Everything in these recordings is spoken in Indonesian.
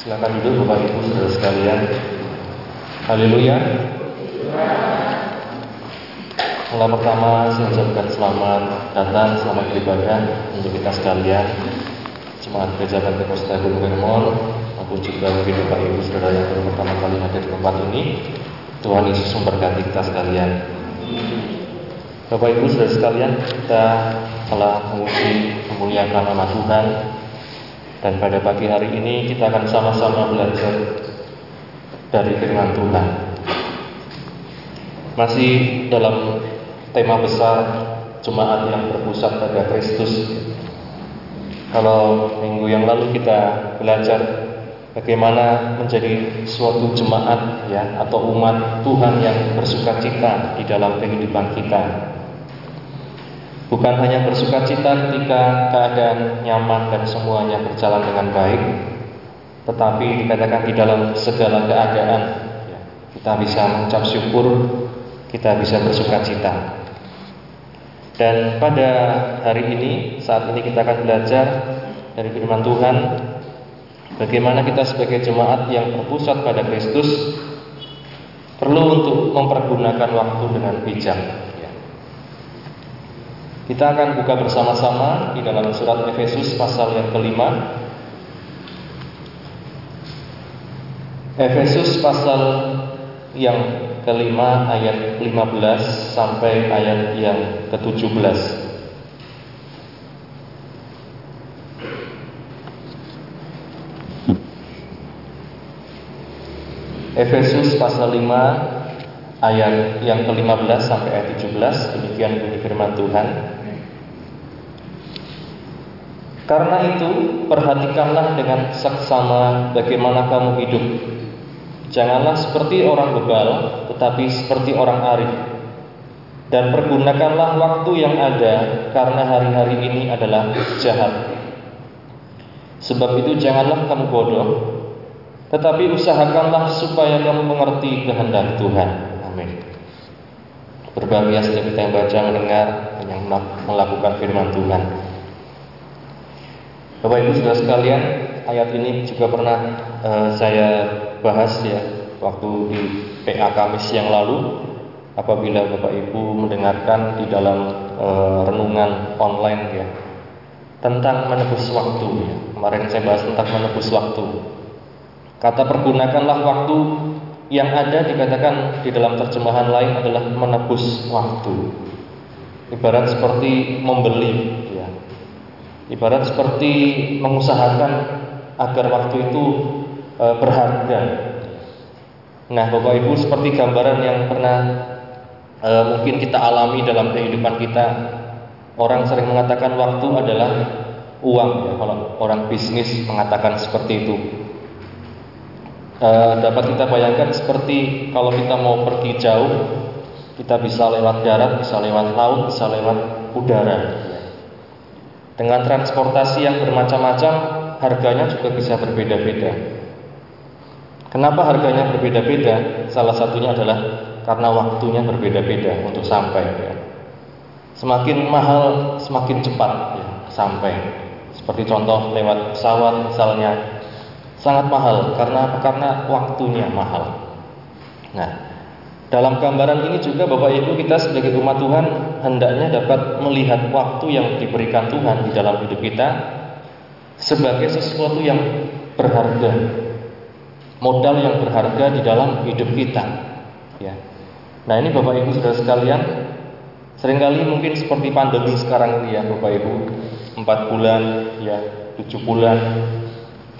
Silakan duduk Bapak Ibu Saudara sekalian. Haleluya. Mula pertama saya ucapkan selamat datang, selamat beribadah untuk kita sekalian. Jemaat Gereja Pentakosta Gunung Hermon maupun juga bagi Bapak Ibu Saudara yang baru pertama kali hadir di tempat ini. Tuhan Yesus memberkati kita sekalian. Bapak Ibu Saudara sekalian, kita telah menguji memuliakan nama Tuhan dan pada pagi hari ini kita akan sama-sama belajar dari firman Tuhan. Masih dalam tema besar jemaat yang berpusat pada Kristus. Kalau minggu yang lalu kita belajar bagaimana menjadi suatu jemaat ya atau umat Tuhan yang bersuka cita di dalam kehidupan kita. Bukan hanya bersuka cita ketika keadaan nyaman dan semuanya berjalan dengan baik, tetapi dikatakan di dalam segala keadaan ya, kita bisa mengucap syukur, kita bisa bersuka cita. Dan pada hari ini, saat ini kita akan belajar dari firman Tuhan bagaimana kita sebagai jemaat yang berpusat pada Kristus perlu untuk mempergunakan waktu dengan bijak. Kita akan buka bersama-sama di dalam surat Efesus pasal yang kelima. Efesus pasal yang kelima ayat 15 sampai ayat yang ke-17. Efesus pasal 5 ayat yang ke-15 sampai ayat 17 demikian bunyi firman Tuhan. Karena itu, perhatikanlah dengan saksama bagaimana kamu hidup. Janganlah seperti orang bebal, tetapi seperti orang arif. Dan pergunakanlah waktu yang ada, karena hari-hari ini adalah jahat. Sebab itu janganlah kamu bodoh, tetapi usahakanlah supaya kamu mengerti kehendak Tuhan. Amin. Berbahagia setiap kita yang baca, mendengar, dan yang melakukan firman Tuhan. Bapak Ibu Saudara sekalian, ayat ini juga pernah uh, saya bahas ya waktu di PA Kamis yang lalu apabila Bapak Ibu mendengarkan di dalam uh, renungan online ya tentang menebus waktu ya. Kemarin saya bahas tentang menebus waktu. Kata pergunakanlah waktu yang ada dikatakan di dalam terjemahan lain adalah menebus waktu. Ibarat seperti membeli Ibarat seperti mengusahakan agar waktu itu e, berharga. Nah, Bapak Ibu seperti gambaran yang pernah e, mungkin kita alami dalam kehidupan kita. Orang sering mengatakan waktu adalah uang ya, kalau orang bisnis mengatakan seperti itu. E, dapat kita bayangkan seperti kalau kita mau pergi jauh, kita bisa lewat darat, bisa lewat laut, bisa lewat udara. Dengan transportasi yang bermacam-macam, harganya juga bisa berbeda-beda. Kenapa harganya berbeda-beda? Salah satunya adalah karena waktunya berbeda-beda untuk sampai. Ya. Semakin mahal, semakin cepat ya, sampai. Seperti contoh lewat pesawat misalnya, sangat mahal karena karena waktunya mahal. Nah, dalam gambaran ini juga Bapak Ibu kita sebagai umat Tuhan hendaknya dapat melihat waktu yang diberikan Tuhan di dalam hidup kita sebagai sesuatu yang berharga. Modal yang berharga di dalam hidup kita. Ya. Nah, ini Bapak Ibu Saudara sekalian, sering kali mungkin seperti pandemi sekarang ini ya Bapak Ibu, empat bulan, ya tujuh bulan,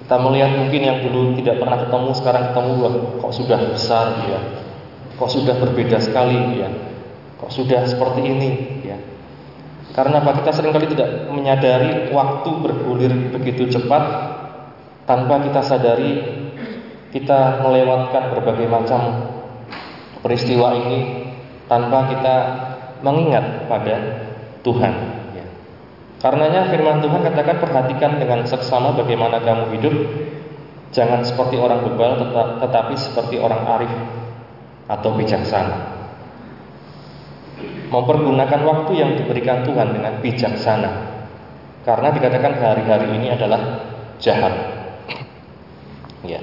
kita melihat mungkin yang dulu tidak pernah ketemu sekarang ketemu kok sudah besar ya kok sudah berbeda sekali ya. Kok sudah seperti ini ya. Karena apa? Kita sering kali tidak menyadari waktu bergulir begitu cepat tanpa kita sadari kita melewatkan berbagai macam peristiwa ini tanpa kita mengingat pada Tuhan ya. karenanya firman Tuhan katakan perhatikan dengan seksama bagaimana kamu hidup. Jangan seperti orang bebal tetapi seperti orang arif atau bijaksana. Mempergunakan waktu yang diberikan Tuhan dengan bijaksana. Karena dikatakan hari-hari ini adalah jahat. Ya.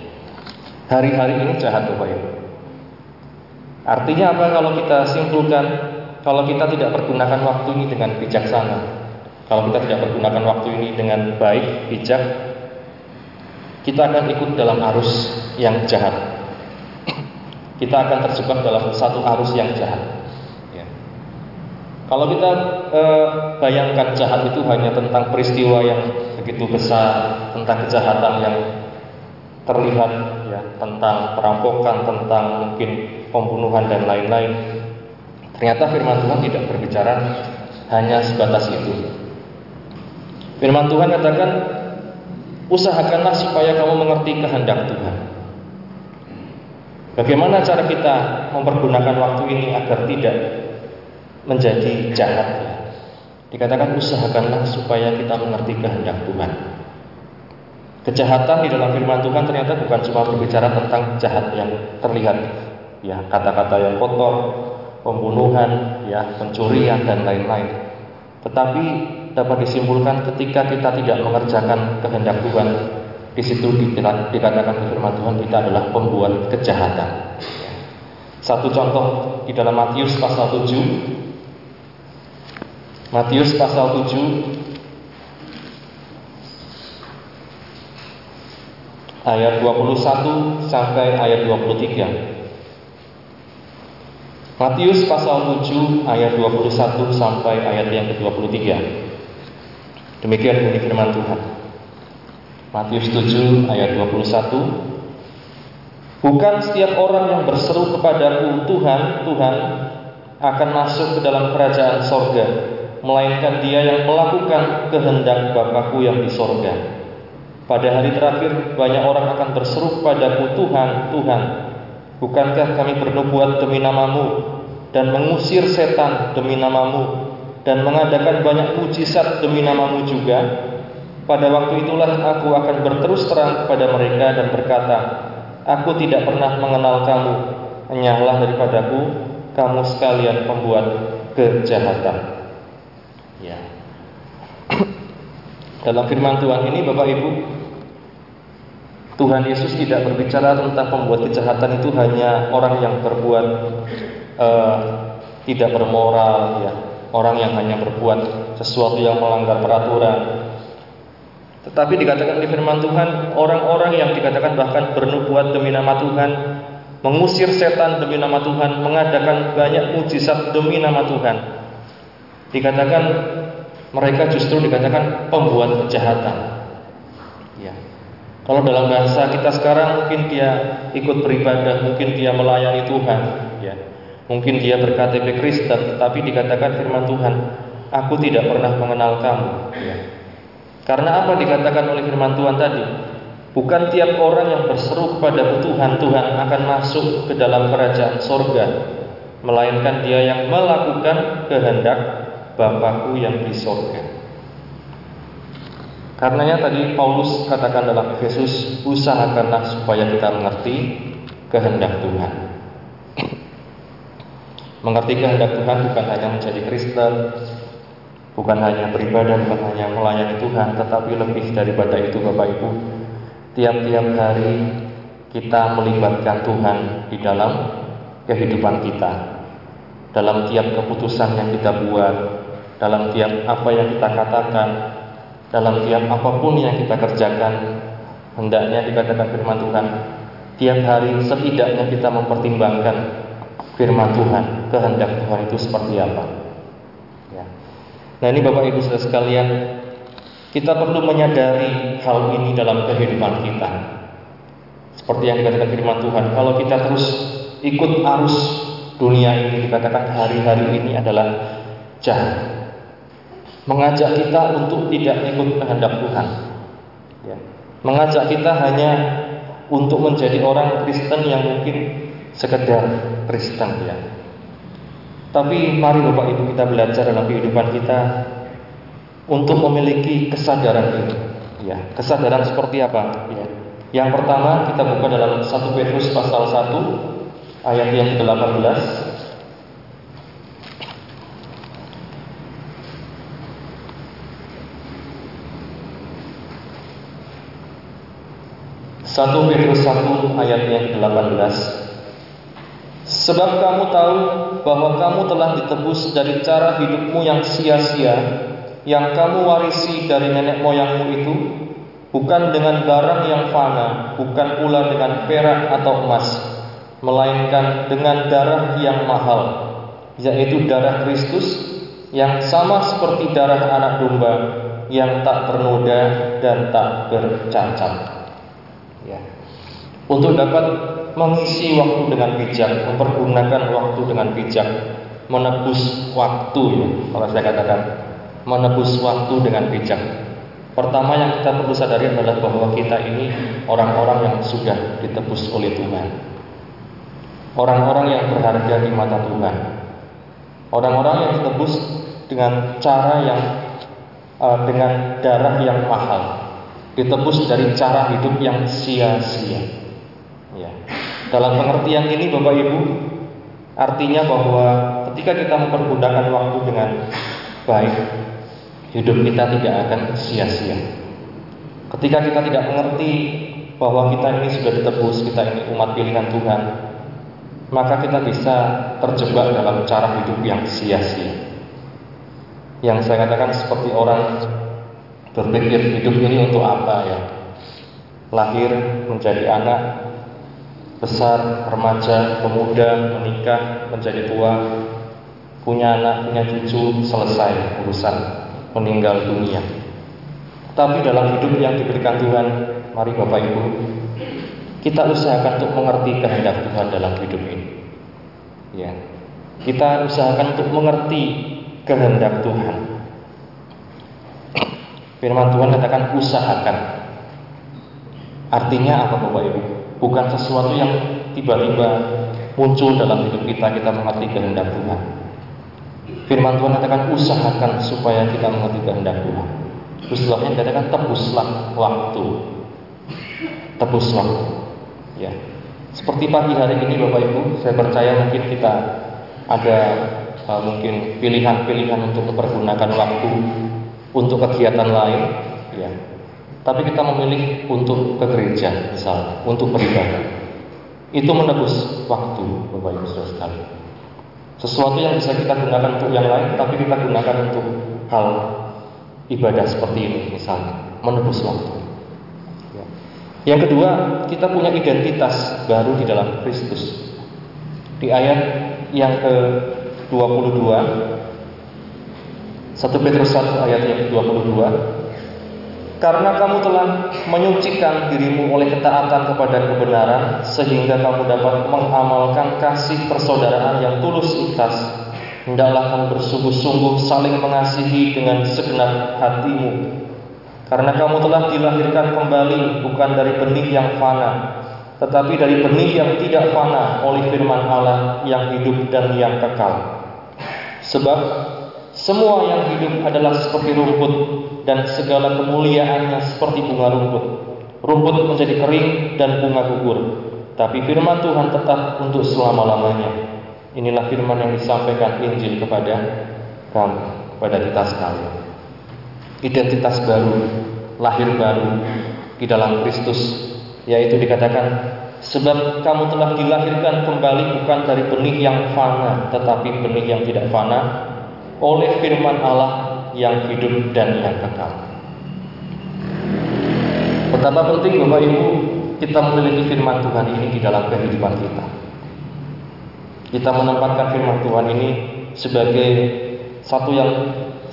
Hari-hari ini jahat Bapak Ibu. Artinya apa kalau kita simpulkan kalau kita tidak pergunakan waktu ini dengan bijaksana, kalau kita tidak pergunakan waktu ini dengan baik, bijak, kita akan ikut dalam arus yang jahat. Kita akan terjebak dalam satu arus yang jahat. Ya. Kalau kita e, bayangkan jahat itu hanya tentang peristiwa yang begitu besar, tentang kejahatan yang terlihat, ya, tentang perampokan, tentang mungkin pembunuhan dan lain-lain. Ternyata firman Tuhan tidak berbicara hanya sebatas itu. Firman Tuhan katakan, usahakanlah supaya kamu mengerti kehendak Tuhan. Bagaimana cara kita mempergunakan waktu ini agar tidak menjadi jahat? Dikatakan usahakanlah supaya kita mengerti kehendak Tuhan. Kejahatan di dalam firman Tuhan ternyata bukan cuma berbicara tentang jahat yang terlihat, ya kata-kata yang kotor, pembunuhan, ya pencurian dan lain-lain. Tetapi dapat disimpulkan ketika kita tidak mengerjakan kehendak Tuhan, di situ dikatakan firman Tuhan kita adalah pembuat kejahatan. Satu contoh di dalam Matius pasal 7 Matius pasal 7 ayat 21 sampai ayat 23 Matius pasal 7 ayat 21 sampai ayat yang ke-23. Demikian bunyi firman Tuhan. Matius 7 ayat 21. Bukan setiap orang yang berseru kepadaku Tuhan, Tuhan akan masuk ke dalam kerajaan sorga, melainkan dia yang melakukan kehendak Bapakku yang di sorga. Pada hari terakhir banyak orang akan berseru kepadaku Tuhan, Tuhan, Bukankah kami bernubuat demi namamu dan mengusir setan demi namamu dan mengadakan banyak mujizat demi namamu juga? Pada waktu itulah aku akan berterus terang kepada mereka dan berkata, Aku tidak pernah mengenal kamu, hanyalah daripadaku kamu sekalian pembuat kejahatan. Ya. Dalam firman Tuhan ini Bapak Ibu Tuhan Yesus tidak berbicara tentang pembuat kejahatan itu hanya orang yang berbuat uh, tidak bermoral, ya, orang yang hanya berbuat sesuatu yang melanggar peraturan. Tetapi dikatakan di firman Tuhan, orang-orang yang dikatakan bahkan bernubuat demi nama Tuhan, mengusir setan demi nama Tuhan, mengadakan banyak mujizat demi nama Tuhan. Dikatakan mereka justru dikatakan pembuat kejahatan. Kalau dalam bahasa kita sekarang mungkin dia ikut beribadah, mungkin dia melayani Tuhan, ya. Mungkin dia berKTP Kristen, tetapi dikatakan firman Tuhan, aku tidak pernah mengenal kamu, ya. Karena apa dikatakan oleh firman Tuhan tadi? Bukan tiap orang yang berseru kepada Tuhan, Tuhan akan masuk ke dalam kerajaan sorga, melainkan dia yang melakukan kehendak Bapakku yang di sorga. Karenanya tadi Paulus katakan dalam Efesus, usahakanlah supaya kita mengerti kehendak Tuhan. mengerti kehendak Tuhan bukan hanya menjadi Kristen, bukan hanya beribadah, bukan hanya melayani Tuhan, tetapi lebih daripada itu Bapak Ibu, tiap-tiap hari kita melibatkan Tuhan di dalam kehidupan kita. Dalam tiap keputusan yang kita buat, dalam tiap apa yang kita katakan, dalam tiap apa pun yang kita kerjakan hendaknya dikatakan firman Tuhan tiap hari setidaknya kita mempertimbangkan firman Tuhan kehendak Tuhan itu seperti apa. Nah ini Bapak Ibu saudara sekalian kita perlu menyadari hal ini dalam kehidupan kita seperti yang dikatakan firman Tuhan kalau kita terus ikut arus dunia ini dikatakan hari-hari ini adalah jahat mengajak kita untuk tidak ikut kehendak Tuhan. Ya. Mengajak kita hanya untuk menjadi orang Kristen yang mungkin sekedar Kristen ya. Tapi mari Bapak Ibu kita belajar dalam kehidupan kita untuk memiliki kesadaran ini. Ya, kesadaran seperti apa? Ya. Yang pertama kita buka dalam 1 Petrus pasal 1 ayat yang ke-18 1 1 Petrus 1 ayatnya 18 Sebab kamu tahu bahwa kamu telah ditebus dari cara hidupmu yang sia-sia yang kamu warisi dari nenek moyangmu itu bukan dengan barang yang fana, bukan pula dengan perak atau emas, melainkan dengan darah yang mahal, yaitu darah Kristus yang sama seperti darah anak domba yang tak ternoda dan tak bercacat. Ya. Untuk dapat mengisi waktu dengan bijak, mempergunakan waktu dengan bijak, menebus waktu ya, kalau saya katakan menebus waktu dengan bijak. Pertama yang kita perlu sadari adalah bahwa kita ini orang-orang yang sudah ditebus oleh Tuhan. Orang-orang yang berharga di mata Tuhan. Orang-orang yang ditebus dengan cara yang uh, dengan darah yang mahal. Ditebus dari cara hidup yang sia-sia. Ya. Dalam pengertian ini Bapak Ibu, artinya bahwa ketika kita mempergunakan waktu dengan baik, hidup kita tidak akan sia-sia. Ketika kita tidak mengerti bahwa kita ini sudah ditebus, kita ini umat pilihan Tuhan, maka kita bisa terjebak dalam cara hidup yang sia-sia. Yang saya katakan seperti orang berpikir hidup ini untuk apa ya? Lahir menjadi anak, besar, remaja, pemuda, menikah, menjadi tua, punya anak, punya cucu, selesai urusan meninggal dunia. Tapi dalam hidup yang diberikan Tuhan, mari Bapak Ibu, kita usahakan untuk mengerti kehendak Tuhan dalam hidup ini. Ya. Kita usahakan untuk mengerti kehendak Tuhan. Firman Tuhan katakan usahakan. Artinya apa Bapak Ibu? Bukan sesuatu yang tiba-tiba muncul dalam hidup kita kita mengerti kehendak Tuhan. Firman Tuhan katakan usahakan supaya kita mengerti kehendak Tuhan. Sebabnya katakan tebuslah waktu. Tebus waktu. Ya. Seperti pagi hari ini Bapak Ibu, saya percaya mungkin kita ada uh, mungkin pilihan-pilihan untuk mempergunakan waktu untuk kegiatan lain, ya tapi kita memilih untuk ke gereja misalnya, untuk beribadah. Itu menebus waktu, Bapak Ibu Saudara sekalian. Sesuatu yang bisa kita gunakan untuk yang lain, tapi kita gunakan untuk hal ibadah seperti ini misalnya, menebus waktu. Ya. Yang kedua, kita punya identitas baru di dalam Kristus. Di ayat yang ke-22 1 Petrus 1 ayat yang ke-22 karena kamu telah menyucikan dirimu oleh ketaatan kepada kebenaran sehingga kamu dapat mengamalkan kasih persaudaraan yang tulus ikhlas. Hendaklah kamu bersungguh-sungguh saling mengasihi dengan segenap hatimu. Karena kamu telah dilahirkan kembali bukan dari benih yang fana tetapi dari benih yang tidak fana oleh firman Allah yang hidup dan yang kekal. Sebab semua yang hidup adalah seperti rumput dan segala kemuliaannya seperti bunga rumput. Rumput menjadi kering dan bunga gugur. Tapi firman Tuhan tetap untuk selama-lamanya. Inilah firman yang disampaikan Injil kepada kamu, kepada kita sekalian. Identitas baru, lahir baru di dalam Kristus, yaitu dikatakan Sebab kamu telah dilahirkan kembali bukan dari benih yang fana, tetapi benih yang tidak fana, oleh firman Allah yang hidup dan yang kekal. Betapa penting Bapak Ibu kita memiliki firman Tuhan ini di dalam kehidupan kita. Kita menempatkan firman Tuhan ini sebagai satu yang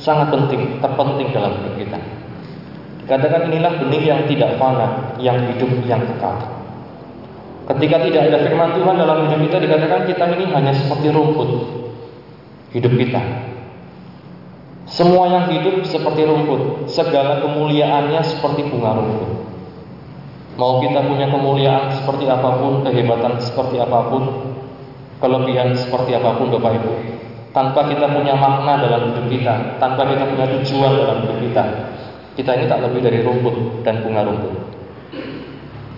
sangat penting, terpenting dalam hidup kita. Dikatakan inilah benih yang tidak fana, yang hidup yang kekal. Ketika tidak ada firman Tuhan dalam hidup kita, dikatakan kita ini hanya seperti rumput hidup kita. Semua yang hidup seperti rumput, segala kemuliaannya seperti bunga rumput. Mau kita punya kemuliaan seperti apa pun, kehebatan seperti apa pun, kelebihan seperti apa pun Bapak Ibu, tanpa kita punya makna dalam hidup kita, tanpa kita punya tujuan dalam hidup kita, kita ini tak lebih dari rumput dan bunga rumput.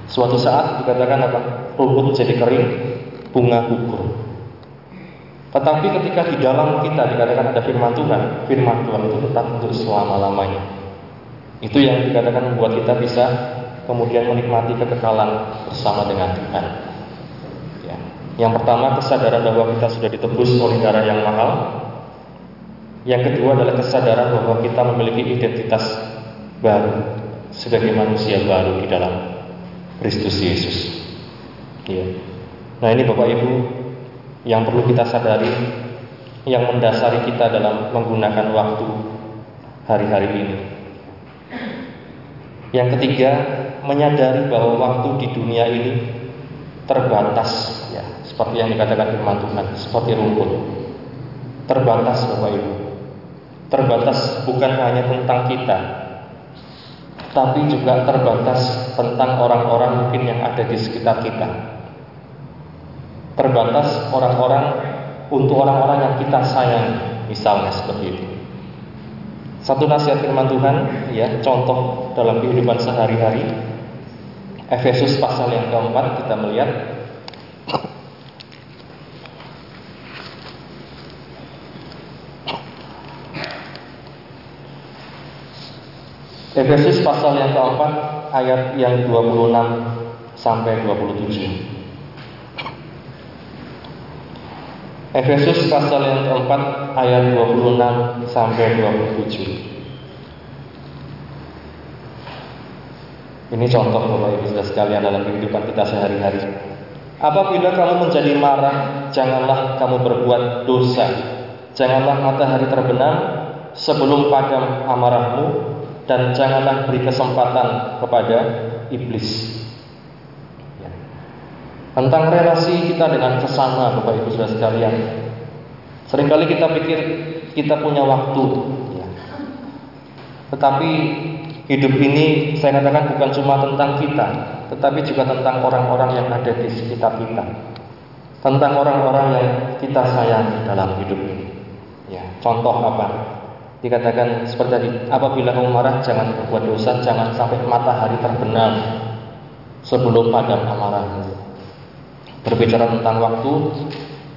Suatu saat dikatakan apa? Rumput jadi kering, bunga gugur. Tetapi ketika di dalam kita dikatakan ada firman Tuhan, firman Tuhan itu tetap untuk selama-lamanya. Itu yang dikatakan membuat kita bisa kemudian menikmati kekekalan bersama dengan Tuhan. Ya. Yang pertama kesadaran bahwa kita sudah ditebus oleh darah yang mahal. Yang kedua adalah kesadaran bahwa kita memiliki identitas baru sebagai manusia baru di dalam Kristus Yesus. Ya. Nah ini Bapak Ibu yang perlu kita sadari yang mendasari kita dalam menggunakan waktu hari-hari ini. Yang ketiga, menyadari bahwa waktu di dunia ini terbatas ya, seperti yang dikatakan firman Tuhan, seperti rumput. Terbatas Bapak Ibu. Terbatas bukan hanya tentang kita, tapi juga terbatas tentang orang-orang mungkin yang ada di sekitar kita. Terbatas orang-orang untuk orang-orang yang kita sayang, misalnya seperti itu. Satu nasihat firman Tuhan, ya, contoh dalam kehidupan sehari-hari. Efesus pasal yang keempat kita melihat Efesus pasal yang keempat ayat yang 26 sampai 27. Efesus pasal yang keempat ayat 26 sampai 27. Ini contoh Bapak Ibu Saudara sekalian dalam kehidupan kita sehari-hari. Apabila kamu menjadi marah, janganlah kamu berbuat dosa. Janganlah matahari terbenam sebelum padam amarahmu dan janganlah beri kesempatan kepada iblis tentang relasi kita dengan sesama Bapak Ibu Saudara sekalian. Seringkali kita pikir kita punya waktu, ya. tetapi hidup ini saya katakan bukan cuma tentang kita, tetapi juga tentang orang-orang yang ada di sekitar kita, tentang orang-orang yang kita sayang dalam hidup ini. Ya, contoh apa? Dikatakan seperti tadi, apabila kamu marah jangan berbuat dosa, jangan sampai matahari terbenam sebelum padam amarahmu berbicara tentang waktu,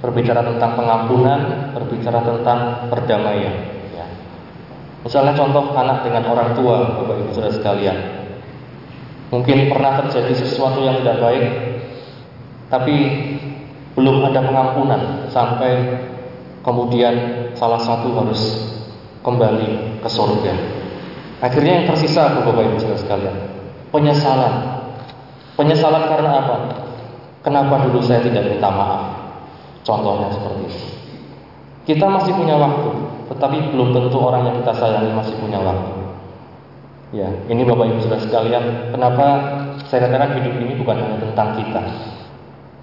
berbicara tentang pengampunan, berbicara tentang perdamaian. Ya. Misalnya contoh anak dengan orang tua, Bapak Ibu Saudara sekalian. Mungkin pernah terjadi sesuatu yang tidak baik, tapi belum ada pengampunan sampai kemudian salah satu harus kembali ke surga. Akhirnya yang tersisa Bapak Ibu Saudara sekalian, penyesalan. Penyesalan karena apa? Kenapa dulu saya tidak minta maaf? Contohnya seperti itu. Kita masih punya waktu, tetapi belum tentu orang yang kita sayangi masih punya waktu. Ya, ini Bapak Ibu Saudara sekalian, kenapa saya katakan hidup ini bukan hanya tentang kita.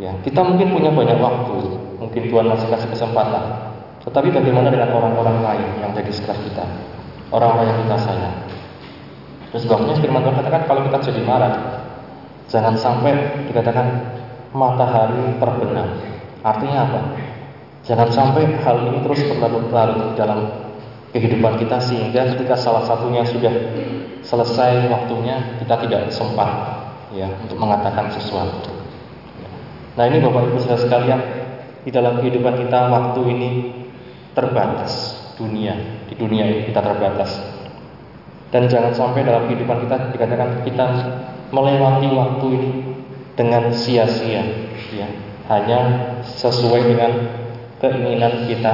Ya, kita mungkin punya banyak waktu, mungkin Tuhan masih kasih kesempatan. Tetapi bagaimana dengan orang-orang lain yang jadi sekitar kita? Orang-orang yang kita sayang. Terus sebabnya firman Tuhan katakan kalau kita jadi marah, jangan sampai dikatakan matahari terbenam. Artinya apa? Jangan sampai hal ini terus berlarut-larut dalam kehidupan kita sehingga ketika salah satunya sudah selesai waktunya kita tidak sempat ya untuk mengatakan sesuatu. Nah ini Bapak Ibu saudara sekalian di dalam kehidupan kita waktu ini terbatas dunia di dunia ini kita terbatas dan jangan sampai dalam kehidupan kita dikatakan kita melewati waktu ini dengan sia-sia. Ya hanya sesuai dengan keinginan kita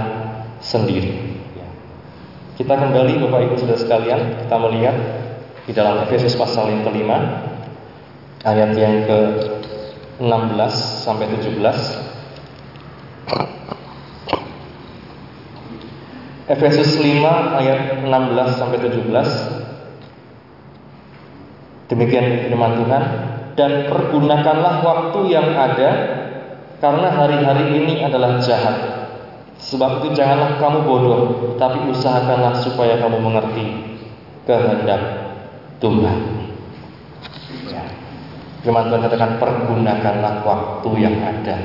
sendiri. Ya. kita kembali Bapak Ibu Saudara sekalian kita melihat di dalam Efesus pasal yang kelima ayat yang ke 16 sampai 17 Efesus 5 ayat 16 sampai 17 Demikian firman Tuhan dan pergunakanlah waktu yang ada karena hari-hari ini adalah jahat. Sebab itu janganlah kamu bodoh, tapi usahakanlah supaya kamu mengerti kehendak Tuhan. Ya. Firman Tuhan katakan pergunakanlah waktu yang ada.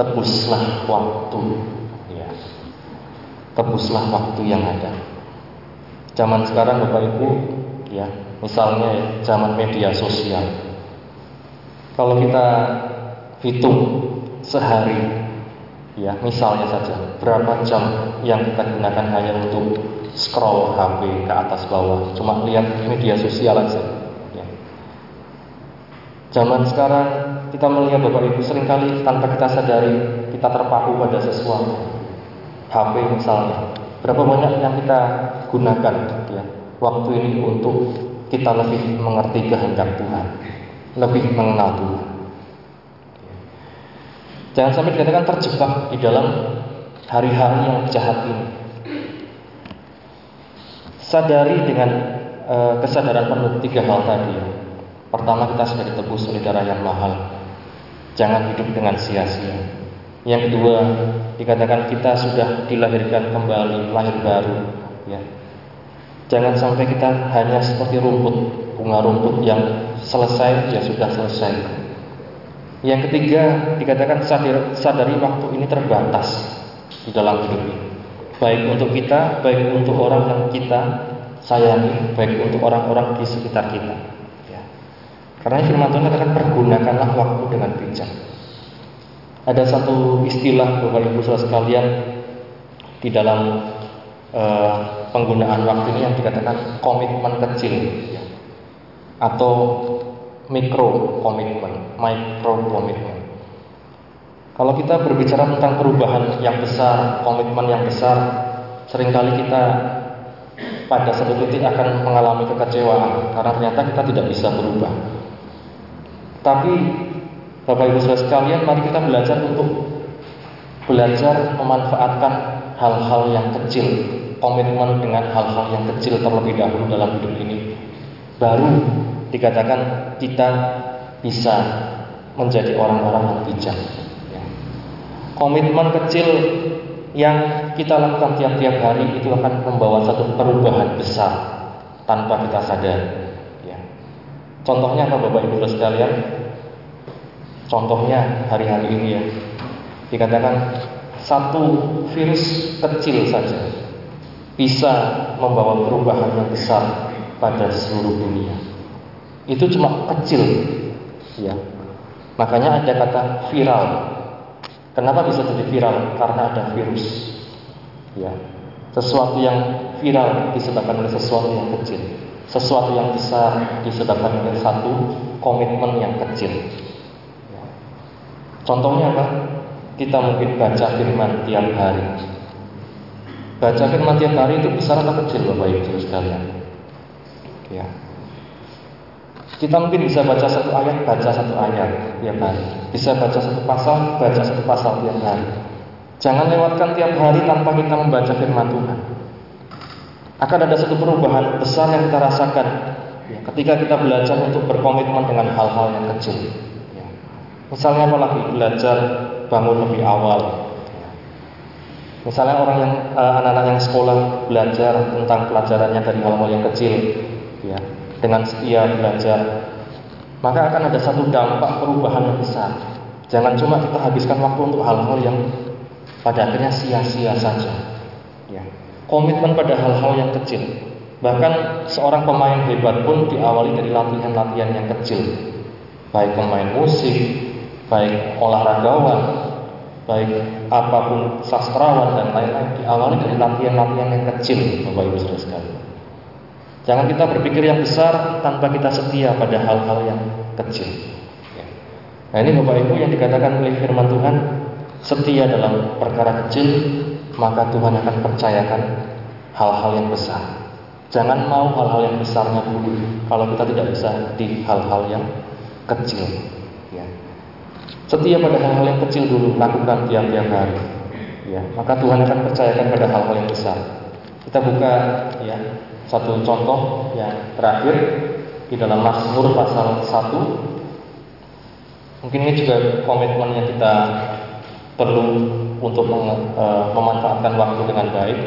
Tebuslah waktu. Ya. Tebuslah waktu yang ada. Zaman sekarang Bapak Ibu, ya Misalnya ya, zaman media sosial. Kalau kita hitung sehari, ya misalnya saja berapa jam yang kita gunakan hanya untuk scroll HP ke atas bawah, cuma lihat media sosial aja. Ya. Zaman sekarang kita melihat Bapak Ibu sering kali tanpa kita sadari kita terpaku pada sesuatu. HP misalnya. Berapa banyak yang kita gunakan ya, waktu ini untuk kita lebih mengerti kehendak Tuhan, lebih mengenal Tuhan. Jangan sampai dikatakan terjebak di dalam hari-hari yang jahat ini. Sadari dengan e, kesadaran penuh tiga hal tadi. Pertama kita sudah ditebus oleh darah yang mahal. Jangan hidup dengan sia-sia. Yang kedua, dikatakan kita sudah dilahirkan kembali, lahir baru, ya. Jangan sampai kita hanya seperti rumput, bunga rumput yang selesai ya sudah selesai. Yang ketiga, dikatakan sadari, sadari waktu ini terbatas di dalam hidup ini. Baik untuk kita, baik untuk orang yang kita sayangi, baik untuk orang-orang di sekitar kita. Ya. Karena firman Tuhan katakan pergunakanlah waktu dengan bijak. Ada satu istilah Bapak Ibu Saudara sekalian di dalam uh, penggunaan waktu ini yang dikatakan komitmen kecil atau mikro komitmen, micro komitmen. Kalau kita berbicara tentang perubahan yang besar, komitmen yang besar, sering kali kita pada satu titik akan mengalami kekecewaan karena ternyata kita tidak bisa berubah. Tapi Bapak Ibu Saudara sekalian, mari kita belajar untuk belajar memanfaatkan hal-hal yang kecil, komitmen dengan hal-hal yang kecil terlebih dahulu dalam hidup ini. Baru dikatakan kita bisa menjadi orang-orang yang bijak komitmen kecil yang kita lakukan tiap-tiap hari itu akan membawa satu perubahan besar tanpa kita sadar. Ya. Contohnya apa Bapak Ibu sekalian? Contohnya hari-hari ini ya, dikatakan satu virus kecil saja bisa membawa perubahan yang besar pada seluruh dunia. Itu cuma kecil, ya. Makanya ada kata viral Kenapa bisa jadi viral? Karena ada virus. Ya. Sesuatu yang viral disebabkan oleh sesuatu yang kecil. Sesuatu yang besar disebabkan oleh satu komitmen yang kecil. Ya. Contohnya apa? Kita mungkin baca firman tiap hari. Baca firman tiap hari itu besar atau kecil Bapak Ibu sekalian? Ya. Kita mungkin bisa baca satu ayat, baca satu ayat tiap hari. Bisa baca satu pasal, baca satu pasal tiap hari. Jangan lewatkan tiap hari tanpa kita membaca firman Tuhan. Akan ada satu perubahan besar yang kita rasakan ya, ketika kita belajar untuk berkomitmen dengan hal-hal yang kecil. Ya. Misalnya apalagi belajar bangun lebih awal. Ya. Misalnya orang yang eh, anak-anak yang sekolah belajar tentang pelajarannya dari hal-hal yang kecil, ya dengan setia belajar, maka akan ada satu dampak perubahan yang besar. Jangan cuma kita habiskan waktu untuk hal-hal yang pada akhirnya sia-sia saja. Ya. Komitmen pada hal-hal yang kecil. Bahkan seorang pemain hebat pun diawali dari latihan-latihan yang kecil. Baik pemain musik, baik olahragawan, baik apa pun sastrawan dan lain-lain diawali dari latihan-latihan yang kecil, Bapak Ibu Saudara sekalian. Jangan kita berpikir yang besar tanpa kita setia pada hal-hal yang kecil. Ya. Nah ini Bapak Ibu yang dikatakan oleh firman Tuhan setia dalam perkara kecil maka Tuhan akan percayakan hal-hal yang besar. Jangan mau hal-hal yang besarnya dulu kalau kita tidak bisa di hal-hal yang kecil. Setia pada hal-hal yang kecil dulu, lakukan tiap-tiap hari. Ya, maka Tuhan akan percayakan pada hal-hal yang besar. Kita buka ya satu contoh yang terakhir di dalam Mazmur pasal 1 mungkin ini juga komitmen yang kita perlu untuk e, memanfaatkan waktu dengan baik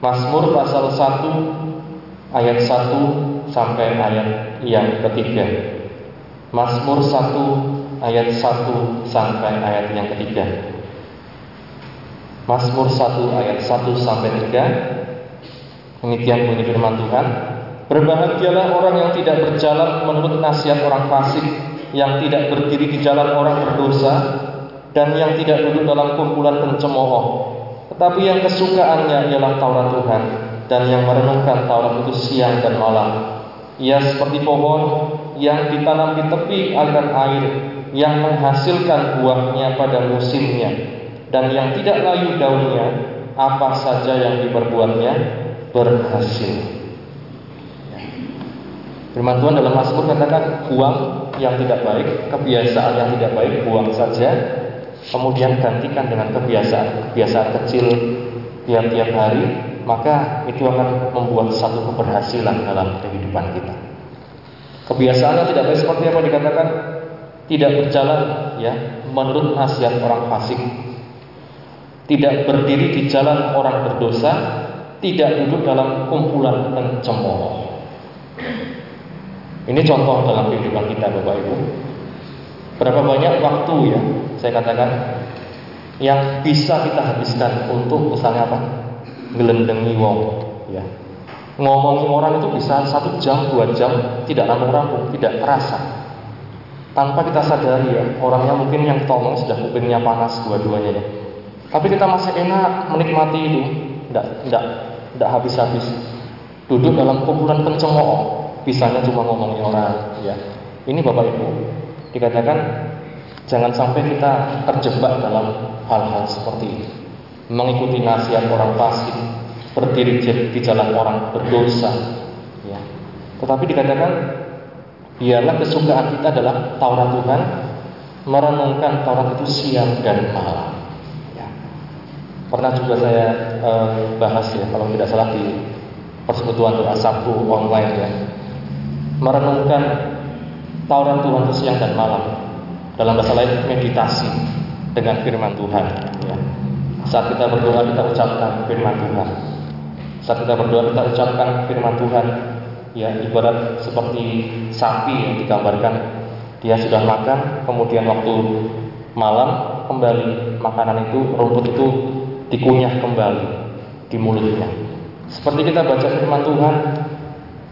Mazmur pasal 1 ayat 1 sampai ayat yang ketiga Mazmur 1 ayat 1 sampai ayat yang ketiga Mazmur 1 ayat 1 sampai 3 Demikian bunyi firman Tuhan. Berbahagialah orang yang tidak berjalan menurut nasihat orang fasik, yang tidak berdiri di jalan orang berdosa, dan yang tidak duduk dalam kumpulan pencemooh. Tetapi yang kesukaannya ialah Taurat Tuhan, dan yang merenungkan Taurat itu siang dan malam. Ia seperti pohon yang ditanam di tepi aliran air yang menghasilkan buahnya pada musimnya dan yang tidak layu daunnya apa saja yang diperbuatnya berhasil. Firman Tuhan dalam Mazmur katakan buang yang tidak baik, kebiasaan yang tidak baik buang saja, kemudian gantikan dengan kebiasaan-kebiasaan kecil tiap-tiap hari, maka itu akan membuat satu keberhasilan dalam kehidupan kita. Kebiasaan yang tidak baik seperti apa dikatakan tidak berjalan ya menurut nasihat orang fasik. Tidak berdiri di jalan orang berdosa, tidak duduk dalam kumpulan pencemooh. Ini contoh dalam kehidupan kita Bapak Ibu. Berapa banyak waktu ya saya katakan yang bisa kita habiskan untuk misalnya apa? Gelendengi wong ya. Ngomongin orang itu bisa satu jam, dua jam, tidak rampung-rampung, tidak terasa. Tanpa kita sadari ya, orangnya mungkin yang tolong sudah kupingnya panas dua-duanya ya. Tapi kita masih enak menikmati itu, tidak, tidak, tidak habis-habis. Duduk dalam kumpulan pencemooh, bisanya cuma ngomongin orang ya ini bapak ibu dikatakan jangan sampai kita terjebak dalam hal-hal seperti ini mengikuti nasihat orang fasik berdiri di jalan orang berdosa ya tetapi dikatakan biarlah kesukaan kita adalah Taurat Tuhan merenungkan Taurat itu siang dan malam ya. pernah juga saya eh, bahas ya kalau tidak salah di persekutuan doa Sabtu online ya merenungkan Taurat Tuhan itu siang dan malam. Dalam bahasa lain meditasi dengan firman Tuhan. Ya. Saat kita berdoa kita ucapkan firman Tuhan. Saat kita berdoa kita ucapkan firman Tuhan. Ya ibarat seperti sapi yang digambarkan dia sudah makan, kemudian waktu malam kembali makanan itu rumput itu dikunyah kembali di mulutnya. Seperti kita baca firman Tuhan,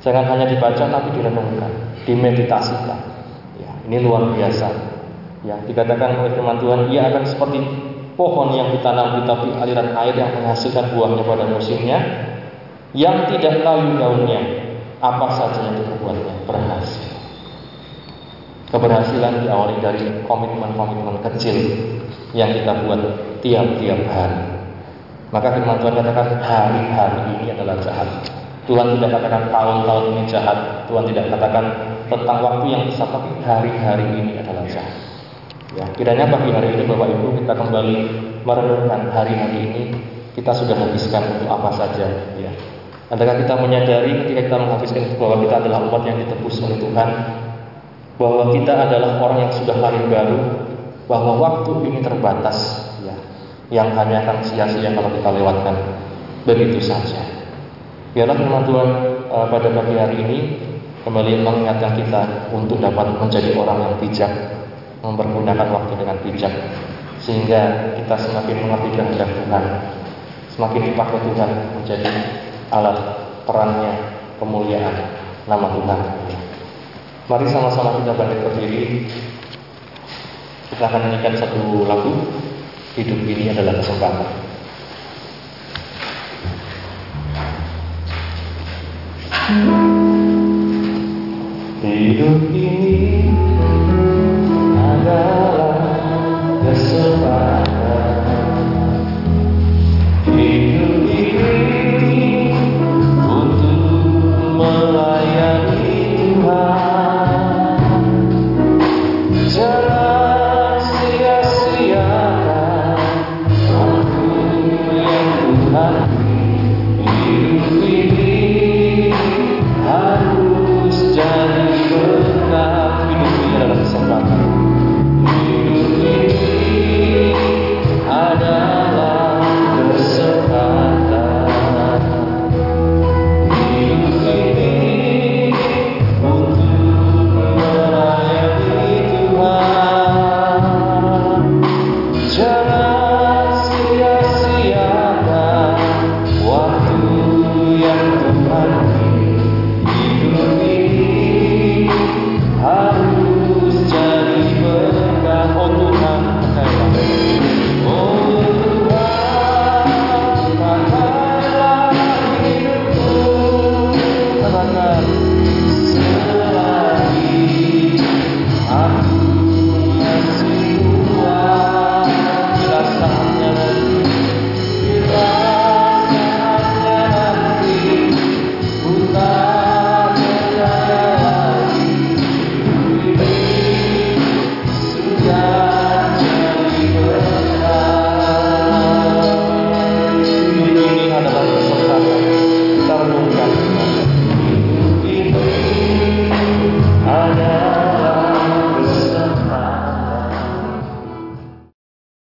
Jangan hanya dibaca tapi direnungkan, dimeditasikan. Ya, ini luar biasa. Ya, dikatakan oleh firman Tuhan, ia akan seperti pohon yang ditanam di tepi aliran air yang menghasilkan buahnya pada musimnya, yang tidak layu daunnya, apa saja yang diperbuatnya berhasil. Keberhasilan diawali dari komitmen-komitmen kecil yang kita buat tiap-tiap hari. Maka firman Tuhan katakan hari-hari ini adalah jahat. Tuhan tidak katakan tahun-tahun ini jahat. Tuhan tidak katakan tentang waktu yang besar, tapi hari-hari ini adalah jahat. Ya, kiranya pagi hari ini Bapak Ibu kita kembali merenungkan hari-hari ini kita sudah habiskan untuk apa saja. Ya. Adakah kita menyadari ketika kita menghabiskan bahwa kita adalah umat yang ditebus oleh Tuhan, bahwa kita adalah orang yang sudah lahir baru, bahwa waktu ini terbatas, ya, yang hanya akan sia-sia kalau kita lewatkan begitu saja. Biarlah firman Tuhan uh, pada pagi hari ini kembali mengingatkan kita untuk dapat menjadi orang yang bijak, mempergunakan waktu dengan bijak, sehingga kita semakin mengerti kehendak Tuhan, semakin dipakai Tuhan menjadi alat perannya kemuliaan nama Tuhan. Mari sama-sama kita bangkit berdiri. Kita akan nyanyikan satu lagu. Hidup ini adalah kesempatan. Hidup ini